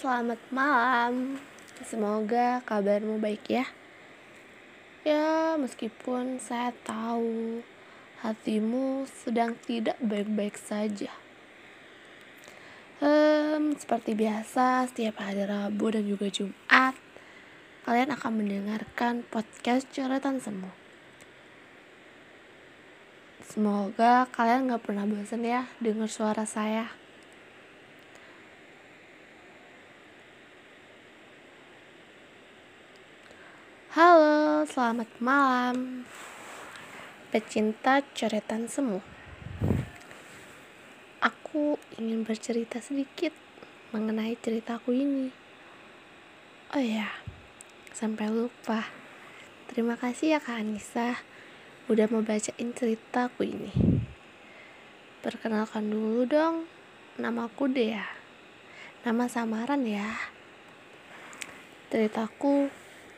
selamat malam. Semoga kabarmu baik ya. Ya, meskipun saya tahu hatimu sedang tidak baik-baik saja. Hmm, seperti biasa, setiap hari Rabu dan juga Jumat, kalian akan mendengarkan podcast coretan semua. Semoga kalian gak pernah bosan ya dengar suara saya. Halo, selamat malam. Pecinta coretan semu. Aku ingin bercerita sedikit mengenai ceritaku ini. Oh ya, sampai lupa. Terima kasih ya Kak Anissa Udah mau bacain ceritaku ini. Perkenalkan dulu dong Namaku Dea. Nama samaran ya. Ceritaku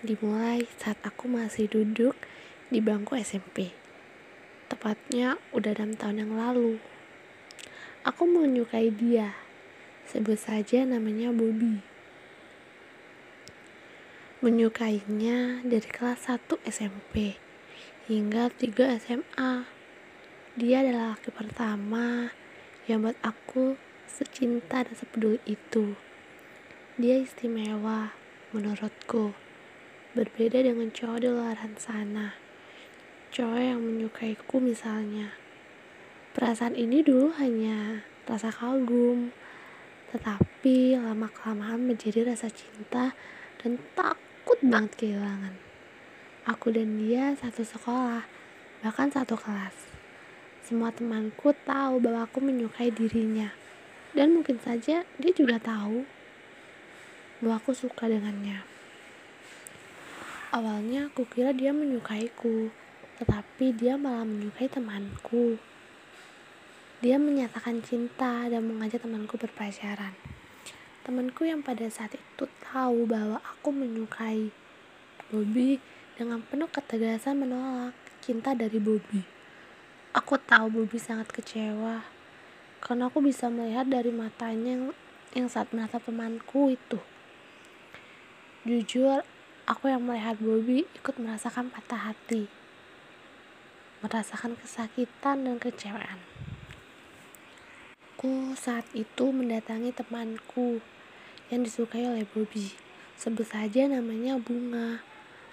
dimulai saat aku masih duduk di bangku SMP. Tepatnya udah enam tahun yang lalu. Aku menyukai dia. Sebut saja namanya Bobby. Menyukainya dari kelas 1 SMP hingga 3 SMA. Dia adalah laki pertama yang buat aku secinta dan sepeduli itu. Dia istimewa menurutku berbeda dengan cowok di luar sana. Cowok yang menyukaiku misalnya. Perasaan ini dulu hanya rasa kagum tetapi lama kelamaan menjadi rasa cinta dan takut banget kehilangan. Aku dan dia satu sekolah bahkan satu kelas. Semua temanku tahu bahwa aku menyukai dirinya. Dan mungkin saja dia juga tahu bahwa aku suka dengannya Awalnya aku kira dia menyukaiku, tetapi dia malah menyukai temanku. Dia menyatakan cinta dan mengajak temanku berpacaran. Temanku yang pada saat itu tahu bahwa aku menyukai Bobby dengan penuh ketegasan menolak cinta dari Bobby. Aku tahu Bobby sangat kecewa karena aku bisa melihat dari matanya yang, yang saat menatap temanku itu. Jujur, Aku yang melihat Bobby ikut merasakan patah hati, merasakan kesakitan dan kecewaan. Aku saat itu mendatangi temanku yang disukai oleh Bobby. Sebut saja namanya Bunga.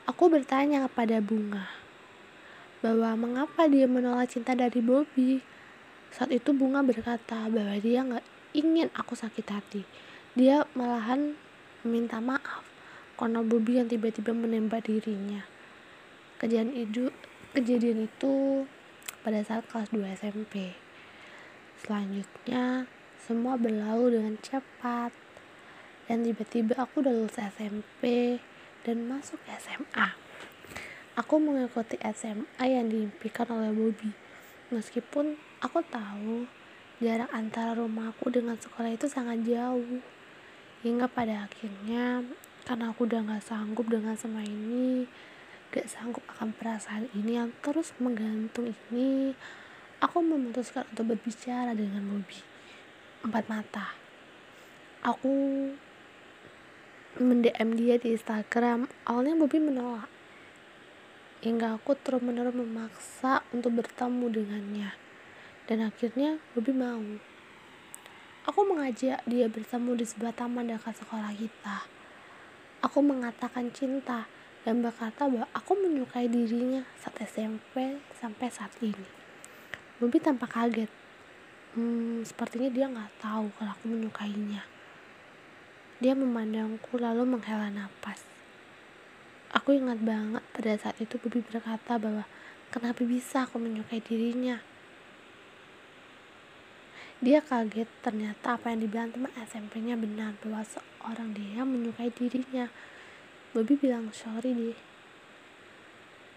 Aku bertanya kepada Bunga bahwa mengapa dia menolak cinta dari Bobby. Saat itu Bunga berkata bahwa dia nggak ingin aku sakit hati. Dia malahan meminta maaf karena Bobby yang tiba-tiba menembak dirinya. Kejadian itu, kejadian itu pada saat kelas 2 SMP. Selanjutnya, semua berlalu dengan cepat. Dan tiba-tiba aku udah lulus SMP dan masuk SMA. Aku mengikuti SMA yang diimpikan oleh Bobby. Meskipun aku tahu jarak antara rumahku dengan sekolah itu sangat jauh. Hingga pada akhirnya karena aku udah gak sanggup dengan semua ini gak sanggup akan perasaan ini yang terus menggantung ini aku memutuskan untuk berbicara dengan Bobby. Empat mata. Aku mendm dia di Instagram. Awalnya Bobby menolak. Hingga aku terus menerus memaksa untuk bertemu dengannya. Dan akhirnya Bobby mau. Aku mengajak dia bertemu di sebuah taman dekat sekolah kita Aku mengatakan cinta dan berkata bahwa aku menyukai dirinya saat SMP sampai saat ini. Bobby tampak kaget. Hmm, sepertinya dia nggak tahu kalau aku menyukainya. Dia memandangku lalu menghela nafas. Aku ingat banget pada saat itu Bobby berkata bahwa kenapa bisa aku menyukai dirinya. Dia kaget ternyata apa yang dibilang teman SMP-nya benar bahwa seorang dia menyukai dirinya. Bobby bilang sorry deh.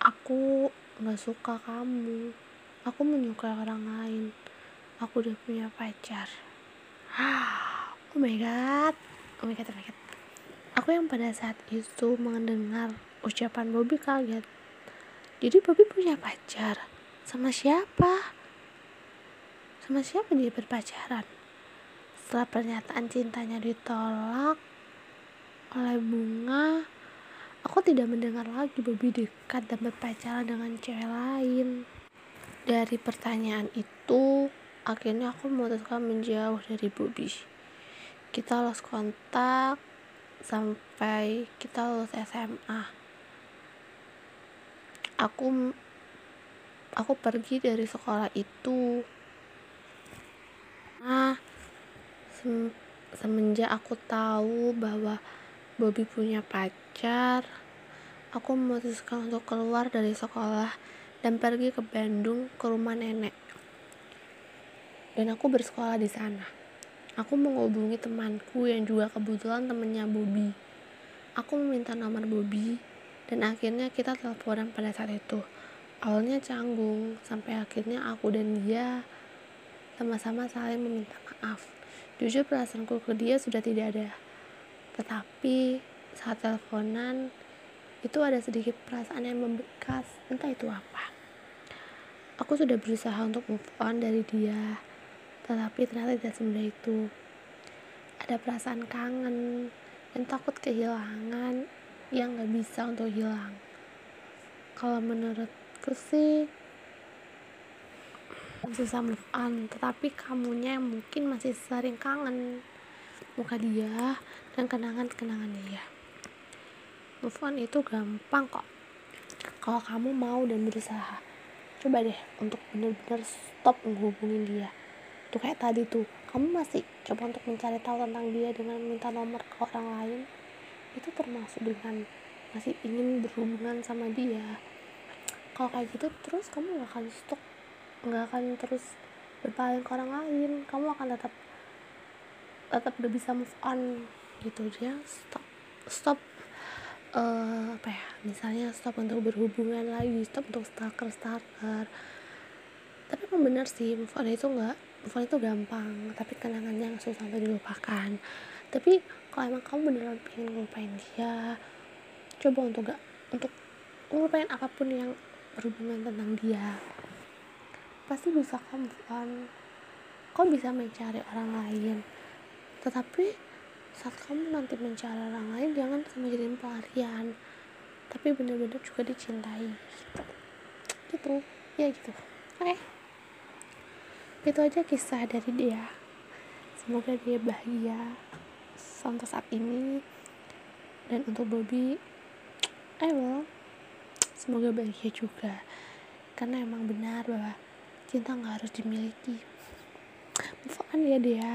Aku gak suka kamu. Aku menyukai orang lain. Aku udah punya pacar. Oh my god. Oh my god, oh my god. Aku yang pada saat itu mendengar ucapan Bobby kaget. Jadi Bobby punya pacar. Sama siapa? Sama siapa dia berpacaran setelah pernyataan cintanya ditolak oleh bunga, aku tidak mendengar lagi Bobby dekat dan berpacaran dengan cewek lain. Dari pertanyaan itu, akhirnya aku memutuskan menjauh dari Bobby. Kita lost kontak sampai kita lulus SMA. Aku aku pergi dari sekolah itu. Nah, sem semenjak aku tahu bahwa Bobby punya pacar, aku memutuskan untuk keluar dari sekolah dan pergi ke Bandung ke rumah nenek. Dan aku bersekolah di sana. Aku menghubungi temanku yang juga kebetulan temennya Bobby. Aku meminta nomor Bobby dan akhirnya kita teleponan pada saat itu. Awalnya canggung sampai akhirnya aku dan dia sama-sama saling meminta maaf. Jujur perasaanku ke dia sudah tidak ada. Tetapi saat teleponan itu ada sedikit perasaan yang membekas, entah itu apa. Aku sudah berusaha untuk move on dari dia, tetapi ternyata tidak semudah itu. Ada perasaan kangen dan takut kehilangan yang gak bisa untuk hilang. Kalau menurutku sih, susah move on tetapi kamunya yang mungkin masih sering kangen muka dia dan kenangan-kenangan dia. Move on itu gampang kok. Kalau kamu mau dan berusaha coba deh untuk benar-benar stop menghubungin dia. Tuh kayak tadi tuh kamu masih coba untuk mencari tahu tentang dia dengan minta nomor ke orang lain. Itu termasuk dengan masih ingin berhubungan sama dia. Kalau kayak gitu terus kamu akan stop nggak akan terus berpaling ke orang lain. Kamu akan tetap tetap udah bisa move on gitu. Dia stop stop uh, apa ya misalnya stop untuk berhubungan lagi stop untuk stalker stalker tapi emang bener sih move on itu nggak move on itu gampang. Tapi kenangannya susah untuk dilupakan. Tapi kalau emang kamu beneran pengen ngelupain dia coba untuk gak untuk ngelupain apa pun yang berhubungan tentang dia pasti bisa kamu kan kau bisa mencari orang lain. Tetapi saat kamu nanti mencari orang lain jangan kamu jadi pelarian. Tapi benar-benar juga dicintai. Gitu. Gitu ya gitu. Oke. Okay. itu aja kisah dari dia. Semoga dia bahagia sampai saat ini. Dan untuk Bobby well semoga bahagia juga. Karena emang benar bahwa cinta nggak harus dimiliki. Move on ya dia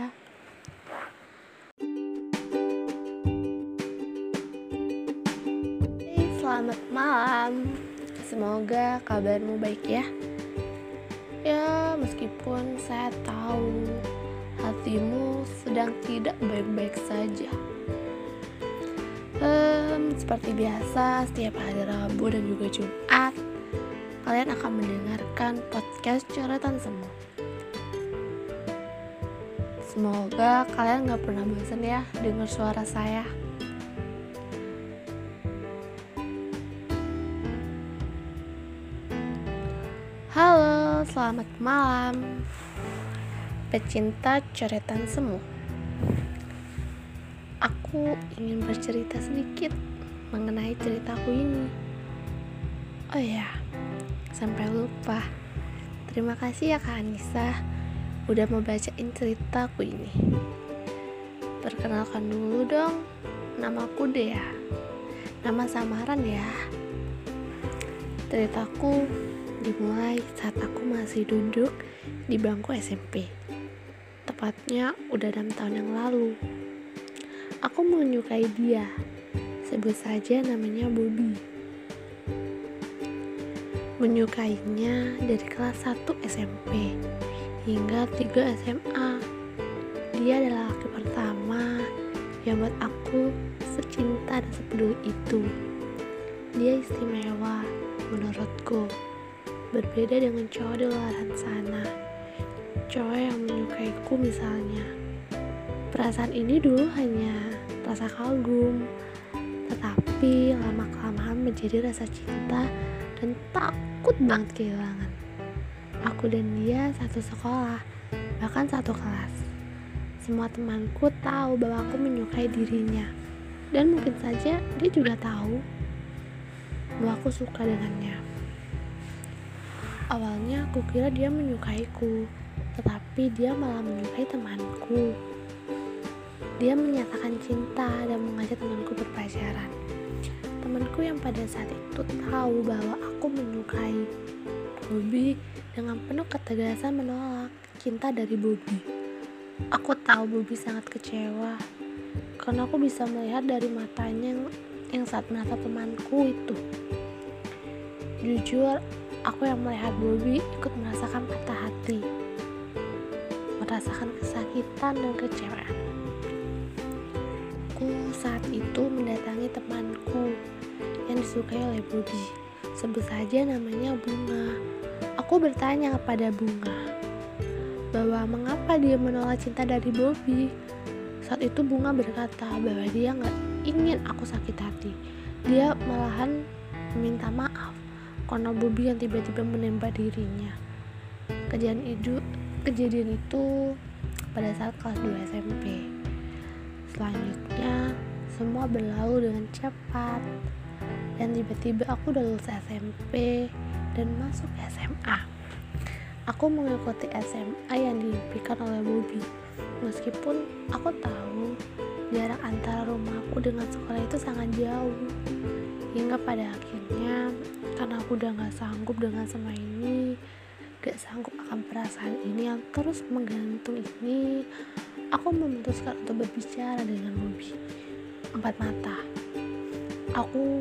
hey, selamat malam. Semoga kabarmu baik ya. Ya meskipun saya tahu hatimu sedang tidak baik-baik saja. Um, seperti biasa setiap hari Rabu dan juga Jumat kalian akan mendengarkan podcast coretan semua. Semoga kalian gak pernah bosan ya dengar suara saya. Halo, selamat malam Pecinta coretan semua Aku ingin bercerita sedikit mengenai ceritaku ini Oh ya, sampai lupa. Terima kasih ya Kak Anissa udah mau bacain ceritaku ini. Perkenalkan dulu dong, namaku Dea. Nama samaran ya. Ceritaku dimulai saat aku masih duduk di bangku SMP. Tepatnya udah enam tahun yang lalu. Aku menyukai dia. Sebut saja namanya Bobby menyukainya dari kelas 1 SMP hingga 3 SMA. Dia adalah laki pertama yang buat aku secinta dan sepeduli itu. Dia istimewa menurutku. Berbeda dengan cowok di luar sana. Cowok yang menyukaiku misalnya. Perasaan ini dulu hanya rasa kagum, tetapi lama-kelamaan menjadi rasa cinta dan takut banget kehilangan. Aku dan dia satu sekolah, bahkan satu kelas. Semua temanku tahu bahwa aku menyukai dirinya. dan mungkin saja dia juga tahu bahwa aku suka dengannya awalnya aku kira dia menyukaiku tetapi dia malah menyukai temanku dia menyatakan cinta dan mengajak temanku berpacaran temanku yang pada saat itu tahu bahwa aku menyukai Bobby dengan penuh ketegasan menolak cinta dari Bobby. Aku tahu Bobby sangat kecewa karena aku bisa melihat dari matanya yang, saat menatap temanku itu. Jujur aku yang melihat Bobby ikut merasakan patah hati merasakan kesakitan dan kecewaan. Aku saat itu mendatangi temanku yang disukai oleh Bobby sebut saja namanya Bunga. Aku bertanya kepada Bunga bahwa mengapa dia menolak cinta dari Bobby? Saat itu Bunga berkata bahwa dia nggak ingin aku sakit hati. Dia malahan meminta maaf karena Bobby yang tiba-tiba menembak dirinya. Kejadian itu kejadian itu pada saat kelas 2 SMP Selanjutnya, semua berlalu dengan cepat. Dan tiba-tiba aku udah lulus SMP dan masuk SMA. Aku mengikuti SMA yang diimpikan oleh Bobby. Meskipun aku tahu jarak antara rumahku dengan sekolah itu sangat jauh. Hingga pada akhirnya, karena aku udah gak sanggup dengan semua ini, gak sanggup akan perasaan ini yang terus menggantung ini, Aku memutuskan untuk berbicara dengan Bobby. Empat mata. Aku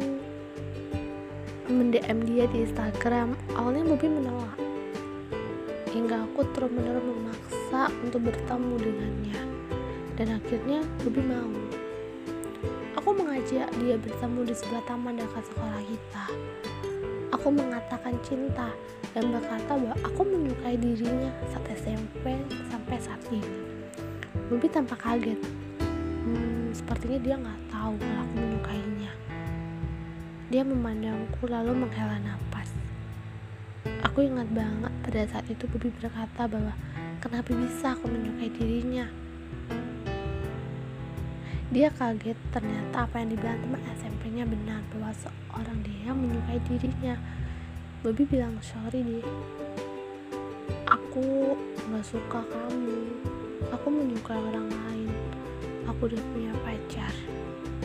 mendm dia di Instagram. Awalnya Bobby menolak. Hingga aku terus-menerus memaksa untuk bertemu dengannya. Dan akhirnya Bobby mau. Aku mengajak dia bertemu di sebelah taman dekat sekolah kita. Aku mengatakan cinta dan berkata bahwa aku menyukai dirinya saat SMP sampai saat ini. Bobby tampak kaget. Hmm, sepertinya dia nggak tahu kalau aku menyukainya. Dia memandangku lalu menghela nafas. Aku ingat banget pada saat itu Bobby berkata bahwa kenapa bisa aku menyukai dirinya. Dia kaget ternyata apa yang dibilang teman SMP-nya benar bahwa seorang dia menyukai dirinya. Bobby bilang sorry deh. Aku nggak suka kamu aku menyukai orang lain aku udah punya pacar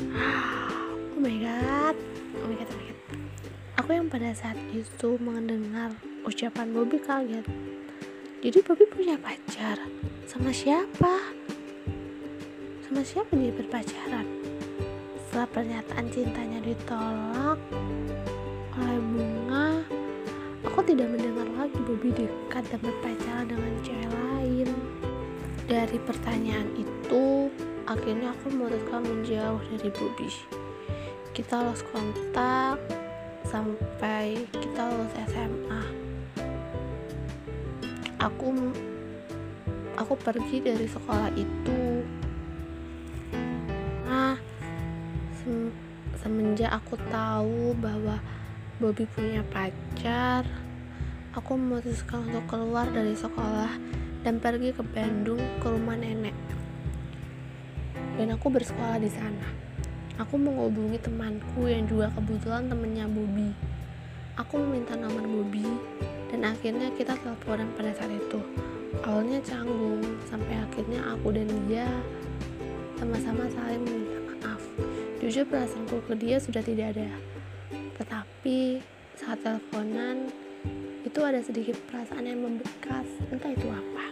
oh my god oh my god aku yang pada saat itu mendengar ucapan Bobby kaget. Jadi Bobby punya pacar? Sama siapa? Sama siapa dia berpacaran? Setelah pernyataan cintanya ditolak oleh bunga aku tidak mendengar lagi Bobby dekat dan berpacaran dengan cewek lain. Dari pertanyaan itu akhirnya aku memutuskan menjauh dari Bobby kita lost kontak sampai kita lulus SMA aku aku pergi dari sekolah itu nah sem semenjak aku tahu bahwa Bobby punya pacar aku memutuskan untuk keluar dari sekolah dan pergi ke Bandung ke rumah nenek. Dan aku bersekolah di sana. Aku menghubungi temanku yang juga kebetulan temennya Bobby. Aku meminta nomor Bobby dan akhirnya kita teleponan pada saat itu. Awalnya canggung sampai akhirnya aku dan dia sama-sama saling meminta maaf. Jujur perasaanku ke dia sudah tidak ada. Tetapi saat teleponan itu ada sedikit perasaan yang membekas entah itu apa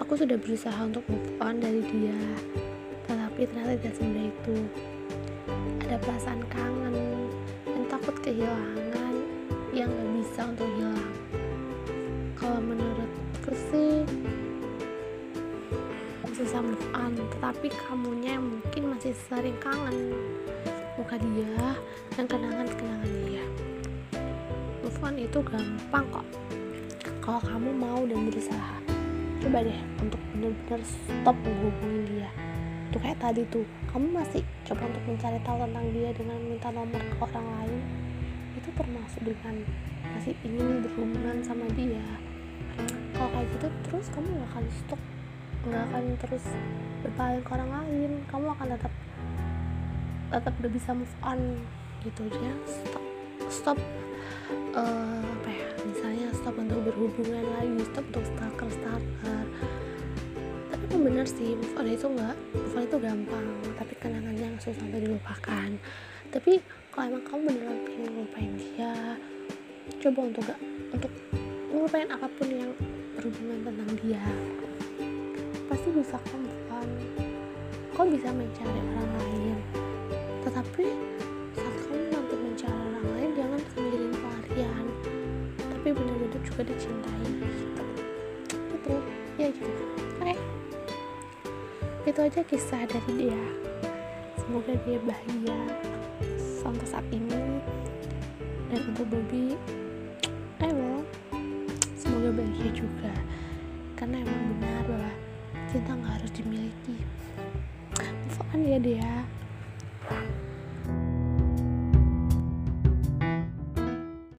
aku sudah berusaha untuk move on dari dia tetapi ternyata tidak semudah itu. Ada perasaan kangen dan takut kehilangan yang gak bisa untuk hilang. Kalau menurutku sih susah move on. Tetapi kamunya yang mungkin masih sering kangen. Muka dia dan kenangan-kenangan dia. Move on itu gampang kok. Kalau kamu mau dan berusaha coba deh untuk benar-benar stop menghubungi dia itu kayak tadi tuh kamu masih coba untuk mencari tahu tentang dia dengan minta nomor ke orang lain itu termasuk dengan masih ingin berhubungan sama dia. Kalau kayak gitu terus kamu gak akan stop nggak akan terus berpaling ke orang lain. Kamu akan tetap tetap gak bisa move on gitu. Ya stop stop uh, apa ya misalnya stop untuk berhubungan lagi stop untuk stalker stalker emang bener sih move on itu nggak move on itu gampang tapi kenangannya yang susah untuk dilupakan. Tapi kalau emang kamu beneran pengen ngelupain dia coba untuk gak untuk ngelupain apa pun yang berhubungan tentang dia pasti bisa kamu move on. Kau bisa mencari orang lain? Tetapi saat kamu nanti mencari orang lain jangan sendirian pelarian. Tapi benar-benar juga dicintai. Gitu. Itu ya gitu. Oke. okay. Itu aja kisah dari dia. Semoga dia bahagia sampai saat ini. Dan untuk Bobby ayo semoga bahagia juga. Karena emang benar bahwa cinta nggak harus dimiliki. Move on ya dia